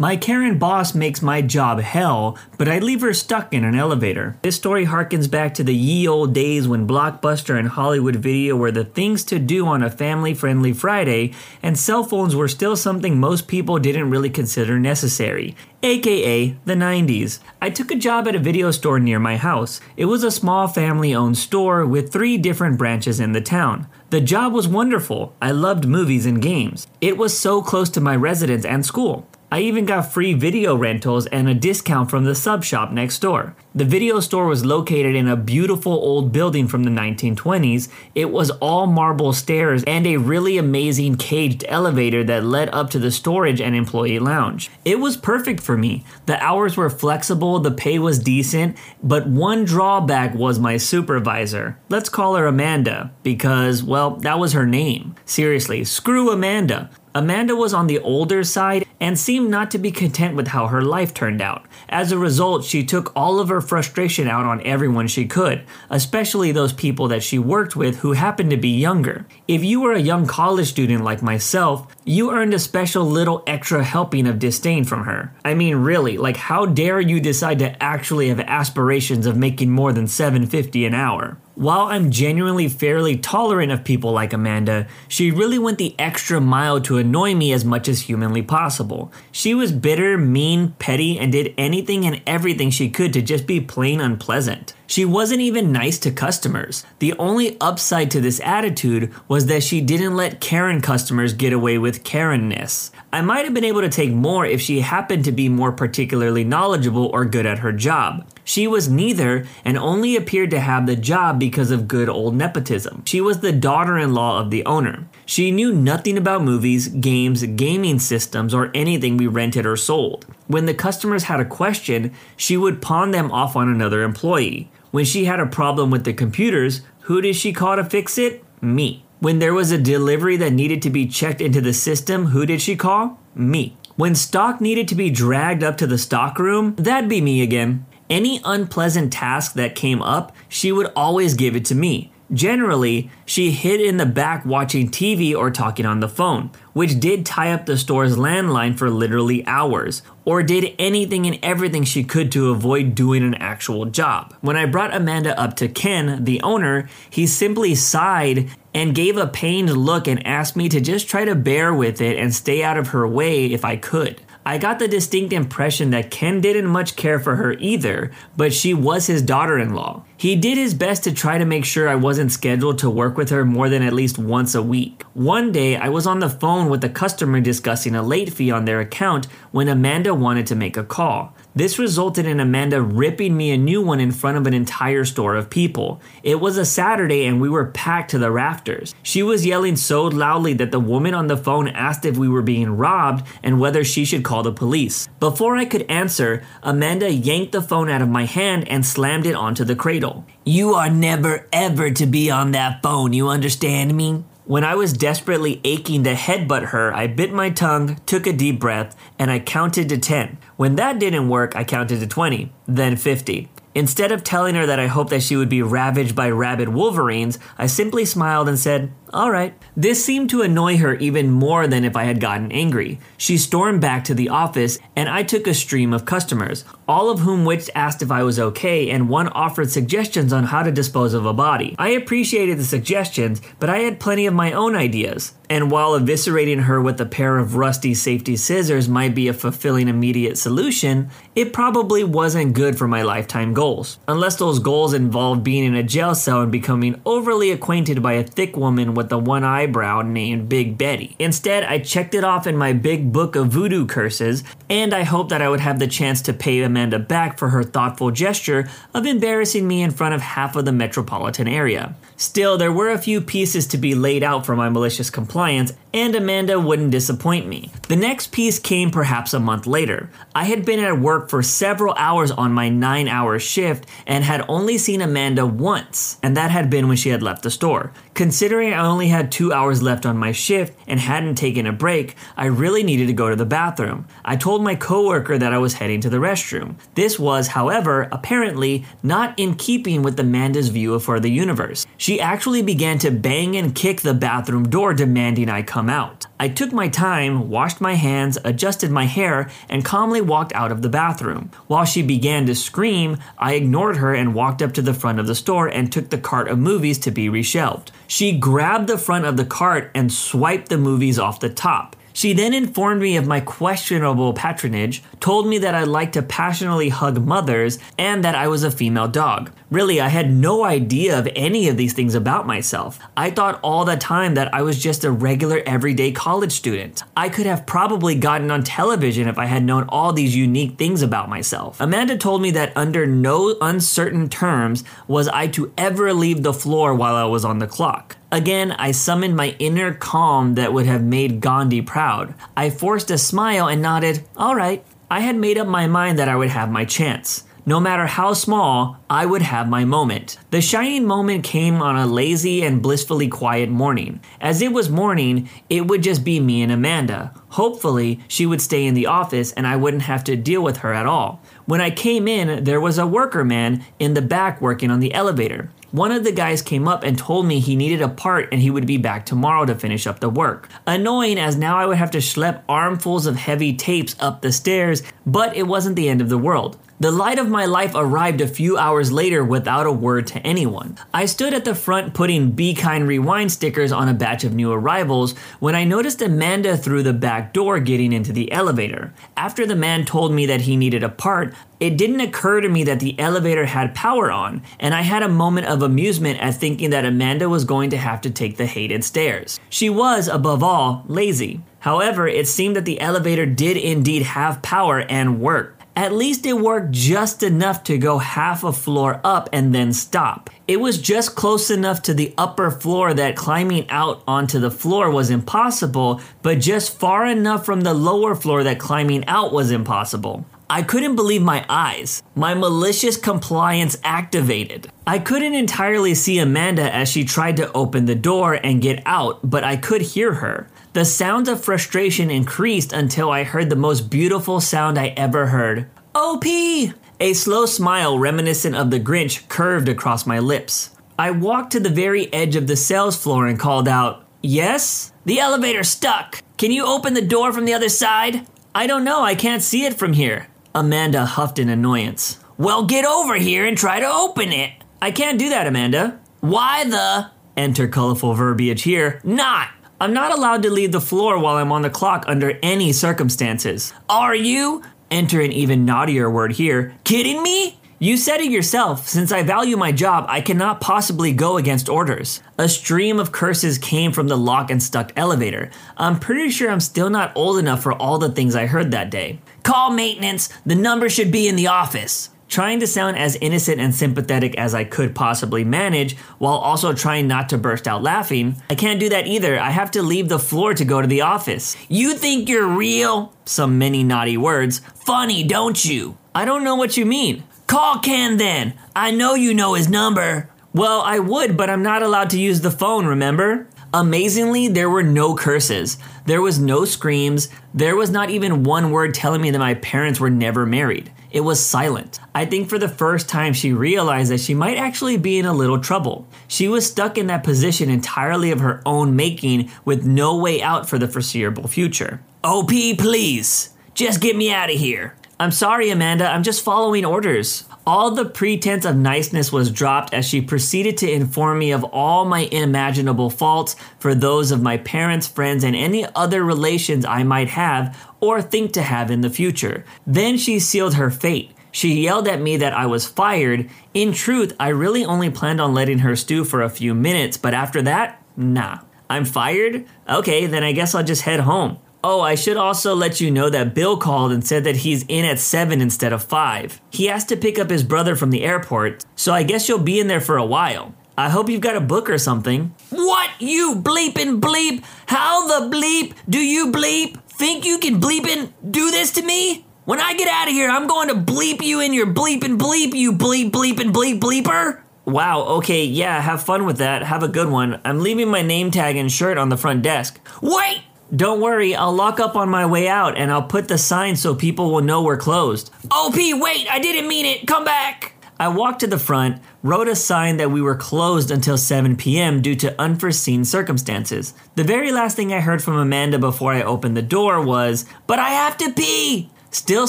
My Karen boss makes my job hell, but I leave her stuck in an elevator. This story harkens back to the ye old days when Blockbuster and Hollywood Video were the things to do on a family friendly Friday, and cell phones were still something most people didn't really consider necessary aka the 90s. I took a job at a video store near my house. It was a small family owned store with three different branches in the town. The job was wonderful. I loved movies and games. It was so close to my residence and school. I even got free video rentals and a discount from the sub shop next door. The video store was located in a beautiful old building from the 1920s. It was all marble stairs and a really amazing caged elevator that led up to the storage and employee lounge. It was perfect for me. The hours were flexible, the pay was decent, but one drawback was my supervisor. Let's call her Amanda because, well, that was her name. Seriously, screw Amanda. Amanda was on the older side and seemed not to be content with how her life turned out. As a result, she took all of her frustration out on everyone she could, especially those people that she worked with who happened to be younger. If you were a young college student like myself, you earned a special little extra helping of disdain from her. I mean, really, like how dare you decide to actually have aspirations of making more than 750 an hour? While I'm genuinely fairly tolerant of people like Amanda, she really went the extra mile to annoy me as much as humanly possible. She was bitter, mean, petty, and did anything and everything she could to just be plain unpleasant. She wasn't even nice to customers. The only upside to this attitude was that she didn't let Karen customers get away with Karenness. I might have been able to take more if she happened to be more particularly knowledgeable or good at her job. She was neither and only appeared to have the job because of good old nepotism. She was the daughter in law of the owner. She knew nothing about movies, games, gaming systems, or anything we rented or sold. When the customers had a question, she would pawn them off on another employee. When she had a problem with the computers, who did she call to fix it? Me. When there was a delivery that needed to be checked into the system, who did she call? Me. When stock needed to be dragged up to the stock room, that'd be me again. Any unpleasant task that came up, she would always give it to me. Generally, she hid in the back watching TV or talking on the phone, which did tie up the store's landline for literally hours, or did anything and everything she could to avoid doing an actual job. When I brought Amanda up to Ken, the owner, he simply sighed and gave a pained look and asked me to just try to bear with it and stay out of her way if I could. I got the distinct impression that Ken didn't much care for her either, but she was his daughter in law. He did his best to try to make sure I wasn't scheduled to work with her more than at least once a week. One day, I was on the phone with a customer discussing a late fee on their account when Amanda wanted to make a call. This resulted in Amanda ripping me a new one in front of an entire store of people. It was a Saturday and we were packed to the rafters. She was yelling so loudly that the woman on the phone asked if we were being robbed and whether she should call the police. Before I could answer, Amanda yanked the phone out of my hand and slammed it onto the cradle. You are never ever to be on that phone, you understand me? When I was desperately aching to headbutt her, I bit my tongue, took a deep breath, and I counted to 10. When that didn't work, I counted to 20, then 50. Instead of telling her that I hoped that she would be ravaged by rabid wolverines, I simply smiled and said, all right. This seemed to annoy her even more than if I had gotten angry. She stormed back to the office, and I took a stream of customers, all of whom which asked if I was okay, and one offered suggestions on how to dispose of a body. I appreciated the suggestions, but I had plenty of my own ideas. And while eviscerating her with a pair of rusty safety scissors might be a fulfilling immediate solution, it probably wasn't good for my lifetime goals. Unless those goals involved being in a jail cell and becoming overly acquainted by a thick woman with the one eyebrow named Big Betty. Instead, I checked it off in my big book of voodoo curses, and I hoped that I would have the chance to pay Amanda back for her thoughtful gesture of embarrassing me in front of half of the metropolitan area. Still, there were a few pieces to be laid out for my malicious compliance, and Amanda wouldn't disappoint me. The next piece came perhaps a month later. I had been at work for several hours on my nine hour shift and had only seen Amanda once, and that had been when she had left the store. Considering I only had two hours left on my shift and hadn't taken a break, I really needed to go to the bathroom. I told my coworker that I was heading to the restroom. This was, however, apparently not in keeping with Amanda's view of for the universe. She actually began to bang and kick the bathroom door, demanding I come come out. I took my time, washed my hands, adjusted my hair, and calmly walked out of the bathroom. While she began to scream, I ignored her and walked up to the front of the store and took the cart of movies to be reshelved. She grabbed the front of the cart and swiped the movies off the top. She then informed me of my questionable patronage, told me that I liked to passionately hug mothers, and that I was a female dog. Really, I had no idea of any of these things about myself. I thought all the time that I was just a regular everyday college student. I could have probably gotten on television if I had known all these unique things about myself. Amanda told me that under no uncertain terms was I to ever leave the floor while I was on the clock. Again, I summoned my inner calm that would have made Gandhi proud. I forced a smile and nodded, All right. I had made up my mind that I would have my chance. No matter how small, I would have my moment. The shining moment came on a lazy and blissfully quiet morning. As it was morning, it would just be me and Amanda. Hopefully, she would stay in the office and I wouldn't have to deal with her at all. When I came in, there was a worker man in the back working on the elevator. One of the guys came up and told me he needed a part and he would be back tomorrow to finish up the work. Annoying as now I would have to schlep armfuls of heavy tapes up the stairs, but it wasn't the end of the world. The light of my life arrived a few hours later without a word to anyone. I stood at the front putting Be Kind Rewind stickers on a batch of new arrivals when I noticed Amanda through the back door getting into the elevator. After the man told me that he needed a part, it didn't occur to me that the elevator had power on, and I had a moment of amusement at thinking that Amanda was going to have to take the hated stairs. She was, above all, lazy. However, it seemed that the elevator did indeed have power and work. At least it worked just enough to go half a floor up and then stop. It was just close enough to the upper floor that climbing out onto the floor was impossible, but just far enough from the lower floor that climbing out was impossible. I couldn't believe my eyes. My malicious compliance activated. I couldn't entirely see Amanda as she tried to open the door and get out, but I could hear her. The sounds of frustration increased until I heard the most beautiful sound I ever heard. OP! A slow smile reminiscent of the Grinch curved across my lips. I walked to the very edge of the sales floor and called out, Yes? The elevator's stuck. Can you open the door from the other side? I don't know, I can't see it from here. Amanda huffed in annoyance. Well, get over here and try to open it. I can't do that, Amanda. Why the? Enter colorful verbiage here. Not. I'm not allowed to leave the floor while I'm on the clock under any circumstances. Are you? Enter an even naughtier word here. Kidding me? You said it yourself. Since I value my job, I cannot possibly go against orders. A stream of curses came from the lock and stuck elevator. I'm pretty sure I'm still not old enough for all the things I heard that day. Call maintenance. The number should be in the office trying to sound as innocent and sympathetic as I could possibly manage while also trying not to burst out laughing. I can't do that either. I have to leave the floor to go to the office. You think you're real? Some many naughty words. Funny, don't you? I don't know what you mean. Call Ken then. I know you know his number. Well, I would, but I'm not allowed to use the phone, remember? Amazingly, there were no curses. There was no screams. There was not even one word telling me that my parents were never married. It was silent. I think for the first time she realized that she might actually be in a little trouble. She was stuck in that position entirely of her own making with no way out for the foreseeable future. OP, please. Just get me out of here. I'm sorry, Amanda. I'm just following orders. All the pretense of niceness was dropped as she proceeded to inform me of all my unimaginable faults for those of my parents, friends, and any other relations I might have or think to have in the future. Then she sealed her fate. She yelled at me that I was fired. In truth, I really only planned on letting her stew for a few minutes, but after that, nah. I'm fired? Okay, then I guess I'll just head home. Oh, I should also let you know that Bill called and said that he's in at 7 instead of 5. He has to pick up his brother from the airport, so I guess you'll be in there for a while. I hope you've got a book or something. What? You bleepin' bleep? How the bleep do you bleep? Think you can bleepin' do this to me? When I get out of here, I'm going to bleep you in your bleepin' bleep, you bleep bleepin' bleep bleeper. Wow, okay, yeah, have fun with that. Have a good one. I'm leaving my name tag and shirt on the front desk. Wait! Don't worry, I'll lock up on my way out and I'll put the sign so people will know we're closed. OP, wait, I didn't mean it. Come back. I walked to the front, wrote a sign that we were closed until 7 p.m. due to unforeseen circumstances. The very last thing I heard from Amanda before I opened the door was, But I have to pee! Still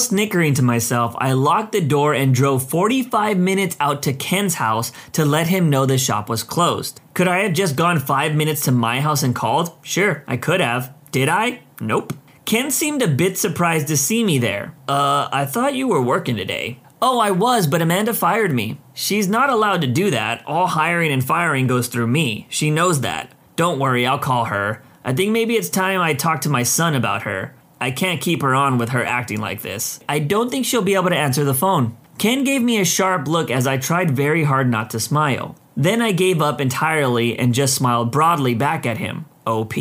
snickering to myself, I locked the door and drove 45 minutes out to Ken's house to let him know the shop was closed. Could I have just gone 5 minutes to my house and called? Sure, I could have. Did I? Nope. Ken seemed a bit surprised to see me there. Uh, I thought you were working today. Oh, I was, but Amanda fired me. She's not allowed to do that. All hiring and firing goes through me. She knows that. Don't worry, I'll call her. I think maybe it's time I talk to my son about her. I can't keep her on with her acting like this. I don't think she'll be able to answer the phone. Ken gave me a sharp look as I tried very hard not to smile. Then I gave up entirely and just smiled broadly back at him. OP?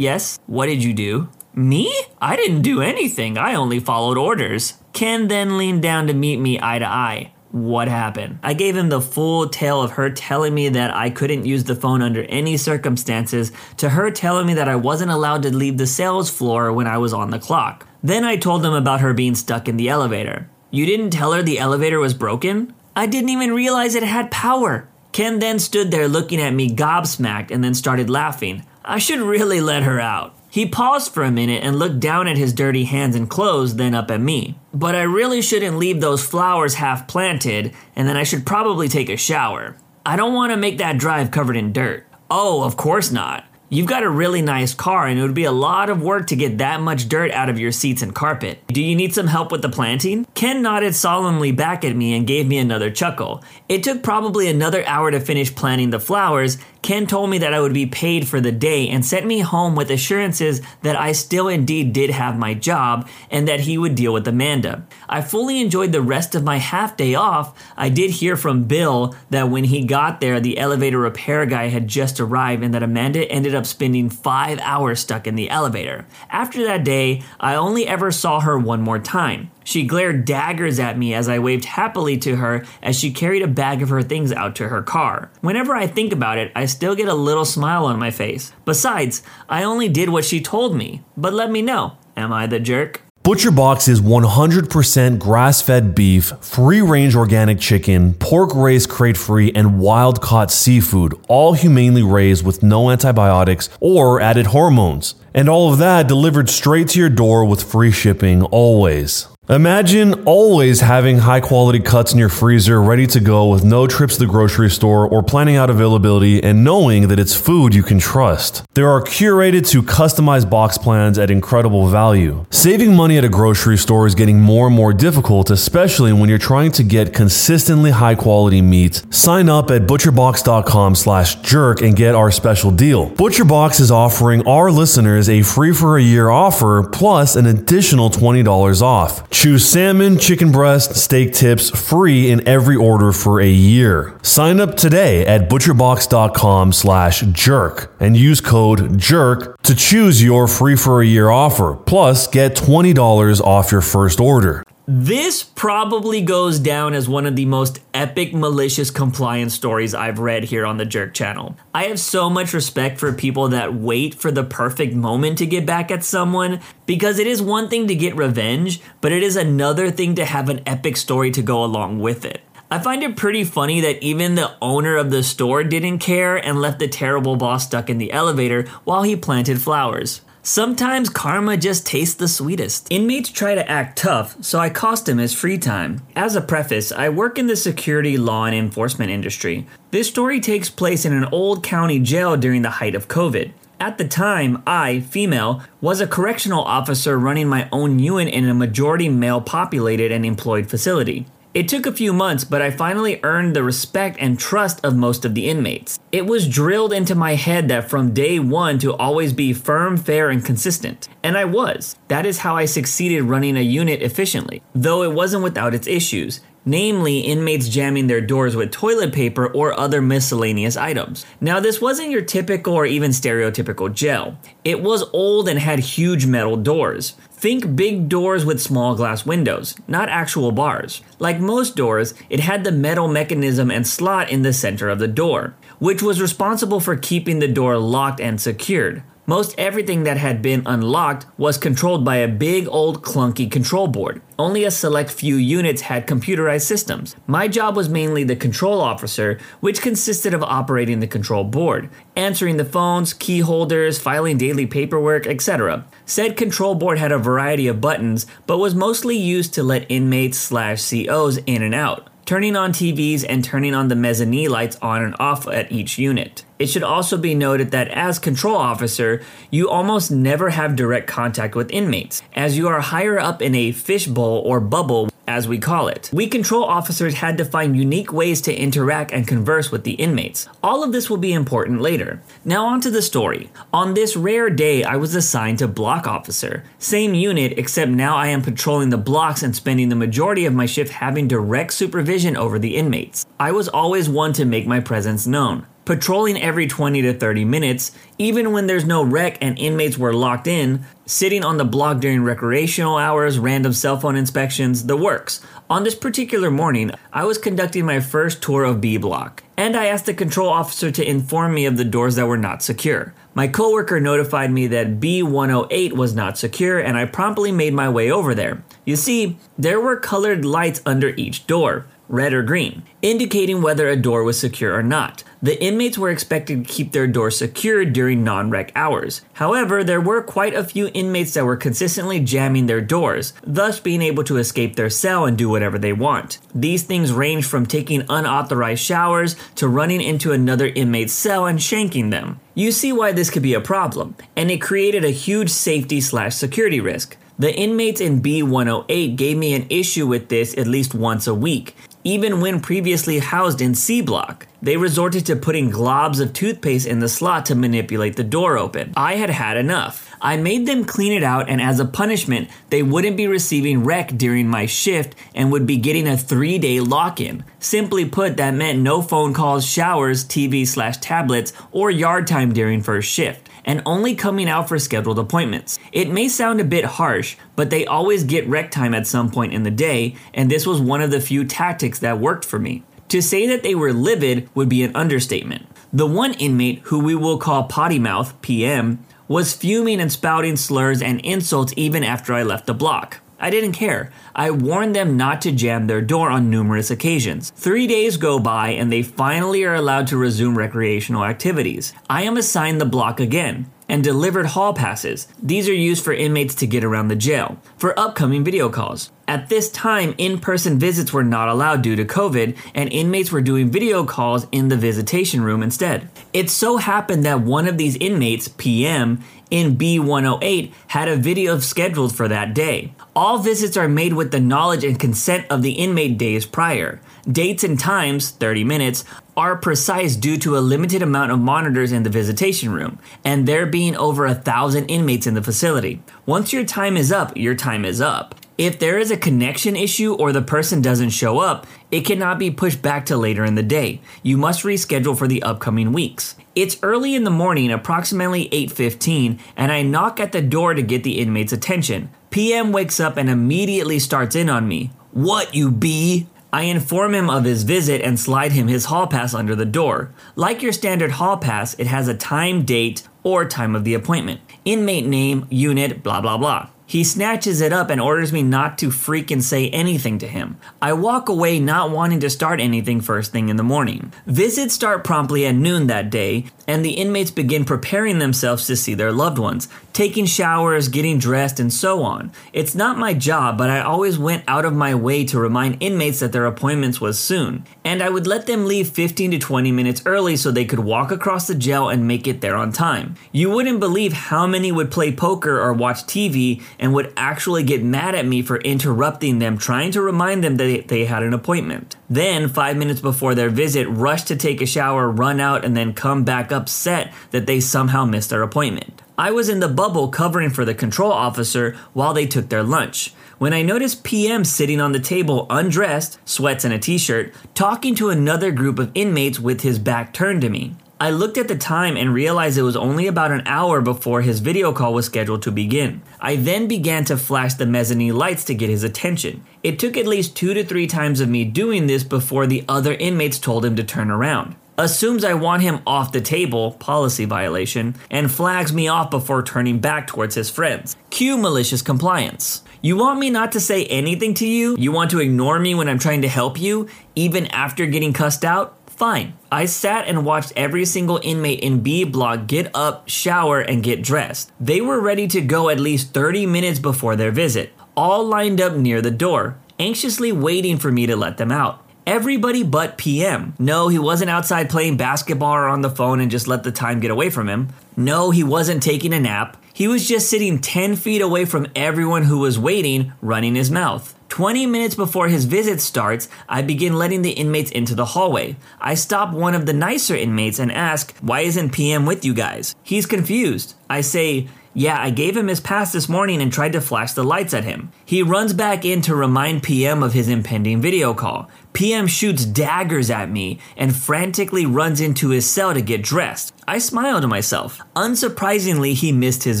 Yes? What did you do? Me? I didn't do anything. I only followed orders. Ken then leaned down to meet me eye to eye. What happened? I gave him the full tale of her telling me that I couldn't use the phone under any circumstances, to her telling me that I wasn't allowed to leave the sales floor when I was on the clock. Then I told him about her being stuck in the elevator. You didn't tell her the elevator was broken? I didn't even realize it had power. Ken then stood there looking at me gobsmacked and then started laughing. I should really let her out. He paused for a minute and looked down at his dirty hands and clothes, then up at me. But I really shouldn't leave those flowers half planted, and then I should probably take a shower. I don't want to make that drive covered in dirt. Oh, of course not. You've got a really nice car, and it would be a lot of work to get that much dirt out of your seats and carpet. Do you need some help with the planting? Ken nodded solemnly back at me and gave me another chuckle. It took probably another hour to finish planting the flowers, Ken told me that I would be paid for the day and sent me home with assurances that I still indeed did have my job and that he would deal with Amanda. I fully enjoyed the rest of my half day off. I did hear from Bill that when he got there, the elevator repair guy had just arrived and that Amanda ended up spending five hours stuck in the elevator. After that day, I only ever saw her one more time. She glared daggers at me as I waved happily to her as she carried a bag of her things out to her car. Whenever I think about it, I still get a little smile on my face. Besides, I only did what she told me. But let me know, am I the jerk? ButcherBox is 100% grass fed beef, free range organic chicken, pork raised crate free, and wild caught seafood, all humanely raised with no antibiotics or added hormones. And all of that delivered straight to your door with free shipping always. Imagine always having high quality cuts in your freezer ready to go with no trips to the grocery store or planning out availability and knowing that it's food you can trust. There are curated to customized box plans at incredible value. Saving money at a grocery store is getting more and more difficult, especially when you're trying to get consistently high quality meat. Sign up at butcherbox.com slash jerk and get our special deal. ButcherBox is offering our listeners a free for a year offer plus an additional $20 off. Choose salmon, chicken breast, steak tips free in every order for a year. Sign up today at butcherbox.com slash jerk and use code JERK to choose your free for a year offer. Plus, get $20 off your first order. This probably goes down as one of the most epic malicious compliance stories I've read here on the Jerk channel. I have so much respect for people that wait for the perfect moment to get back at someone because it is one thing to get revenge, but it is another thing to have an epic story to go along with it. I find it pretty funny that even the owner of the store didn't care and left the terrible boss stuck in the elevator while he planted flowers. Sometimes karma just tastes the sweetest. Inmates try to act tough, so I cost him his free time. As a preface, I work in the security law and enforcement industry. This story takes place in an old county jail during the height of COVID. At the time, I, female, was a correctional officer running my own unit in a majority male populated and employed facility. It took a few months, but I finally earned the respect and trust of most of the inmates. It was drilled into my head that from day one to always be firm, fair, and consistent. And I was. That is how I succeeded running a unit efficiently, though it wasn't without its issues. Namely, inmates jamming their doors with toilet paper or other miscellaneous items. Now, this wasn't your typical or even stereotypical jail. It was old and had huge metal doors. Think big doors with small glass windows, not actual bars. Like most doors, it had the metal mechanism and slot in the center of the door, which was responsible for keeping the door locked and secured. Most everything that had been unlocked was controlled by a big old clunky control board. Only a select few units had computerized systems. My job was mainly the control officer, which consisted of operating the control board, answering the phones, key holders, filing daily paperwork, etc. Said control board had a variety of buttons, but was mostly used to let inmates slash COs in and out turning on TVs and turning on the mezzanine lights on and off at each unit. It should also be noted that as control officer, you almost never have direct contact with inmates, as you are higher up in a fishbowl or bubble as we call it. We control officers had to find unique ways to interact and converse with the inmates. All of this will be important later. Now, on to the story. On this rare day, I was assigned to block officer. Same unit, except now I am patrolling the blocks and spending the majority of my shift having direct supervision over the inmates. I was always one to make my presence known patrolling every 20 to 30 minutes, even when there's no rec and inmates were locked in, sitting on the block during recreational hours, random cell phone inspections, the works. On this particular morning, I was conducting my first tour of B Block, and I asked the control officer to inform me of the doors that were not secure. My coworker notified me that B108 was not secure, and I promptly made my way over there. You see, there were colored lights under each door red or green, indicating whether a door was secure or not. The inmates were expected to keep their doors secured during non rec hours. However, there were quite a few inmates that were consistently jamming their doors, thus being able to escape their cell and do whatever they want. These things range from taking unauthorized showers to running into another inmate's cell and shanking them. You see why this could be a problem, and it created a huge safety slash security risk. The inmates in B108 gave me an issue with this at least once a week, even when previously housed in C block. They resorted to putting globs of toothpaste in the slot to manipulate the door open. I had had enough. I made them clean it out, and as a punishment, they wouldn't be receiving rec during my shift and would be getting a three day lock in. Simply put, that meant no phone calls, showers, TV slash tablets, or yard time during first shift and only coming out for scheduled appointments. It may sound a bit harsh, but they always get rec time at some point in the day, and this was one of the few tactics that worked for me. To say that they were livid would be an understatement. The one inmate, who we will call Potty Mouth, PM, was fuming and spouting slurs and insults even after I left the block. I didn't care. I warned them not to jam their door on numerous occasions. Three days go by and they finally are allowed to resume recreational activities. I am assigned the block again and delivered hall passes. These are used for inmates to get around the jail for upcoming video calls. At this time, in person visits were not allowed due to COVID, and inmates were doing video calls in the visitation room instead. It so happened that one of these inmates, PM, in B108 had a video scheduled for that day. All visits are made with the knowledge and consent of the inmate days prior. Dates and times, 30 minutes, are precise due to a limited amount of monitors in the visitation room, and there being over a thousand inmates in the facility. Once your time is up, your time is up. If there is a connection issue or the person doesn't show up, it cannot be pushed back to later in the day. You must reschedule for the upcoming weeks. It's early in the morning, approximately 8:15, and I knock at the door to get the inmate's attention. PM wakes up and immediately starts in on me. What you be? I inform him of his visit and slide him his hall pass under the door. Like your standard hall pass, it has a time, date, or time of the appointment. Inmate name, unit, blah blah blah. He snatches it up and orders me not to freaking say anything to him. I walk away not wanting to start anything first thing in the morning. Visits start promptly at noon that day, and the inmates begin preparing themselves to see their loved ones, taking showers, getting dressed, and so on. It's not my job, but I always went out of my way to remind inmates that their appointments was soon, and I would let them leave 15 to 20 minutes early so they could walk across the jail and make it there on time. You wouldn't believe how many would play poker or watch TV and would actually get mad at me for interrupting them trying to remind them that they had an appointment. Then, five minutes before their visit, rush to take a shower, run out, and then come back upset that they somehow missed their appointment. I was in the bubble covering for the control officer while they took their lunch. When I noticed PM sitting on the table undressed, sweats and a t shirt, talking to another group of inmates with his back turned to me. I looked at the time and realized it was only about an hour before his video call was scheduled to begin. I then began to flash the mezzanine lights to get his attention. It took at least two to three times of me doing this before the other inmates told him to turn around. assumes I want him off the table, policy violation, and flags me off before turning back towards his friends. Cue malicious compliance. You want me not to say anything to you? You want to ignore me when I'm trying to help you, even after getting cussed out? Fine. I sat and watched every single inmate in B block get up, shower, and get dressed. They were ready to go at least 30 minutes before their visit, all lined up near the door, anxiously waiting for me to let them out. Everybody but PM. No, he wasn't outside playing basketball or on the phone and just let the time get away from him. No, he wasn't taking a nap. He was just sitting 10 feet away from everyone who was waiting, running his mouth. 20 minutes before his visit starts, I begin letting the inmates into the hallway. I stop one of the nicer inmates and ask, Why isn't PM with you guys? He's confused. I say, yeah, I gave him his pass this morning and tried to flash the lights at him. He runs back in to remind PM of his impending video call. PM shoots daggers at me and frantically runs into his cell to get dressed. I smile to myself. Unsurprisingly, he missed his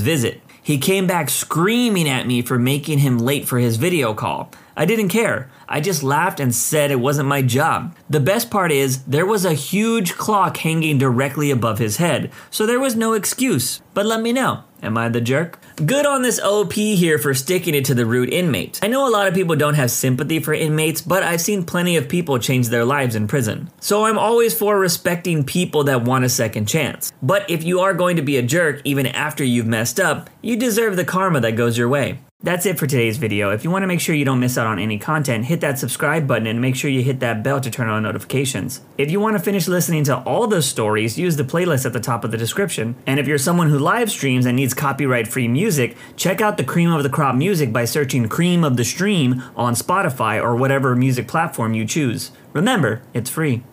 visit. He came back screaming at me for making him late for his video call. I didn't care. I just laughed and said it wasn't my job. The best part is, there was a huge clock hanging directly above his head, so there was no excuse. But let me know. Am I the jerk? Good on this OP here for sticking it to the rude inmate. I know a lot of people don't have sympathy for inmates, but I've seen plenty of people change their lives in prison. So I'm always for respecting people that want a second chance. But if you are going to be a jerk even after you've messed up, you deserve the karma that goes your way. That's it for today's video. If you want to make sure you don't miss out on any content, hit that subscribe button and make sure you hit that bell to turn on notifications. If you want to finish listening to all those stories, use the playlist at the top of the description. And if you're someone who live streams and needs copyright free music, check out the Cream of the Crop music by searching Cream of the Stream on Spotify or whatever music platform you choose. Remember, it's free.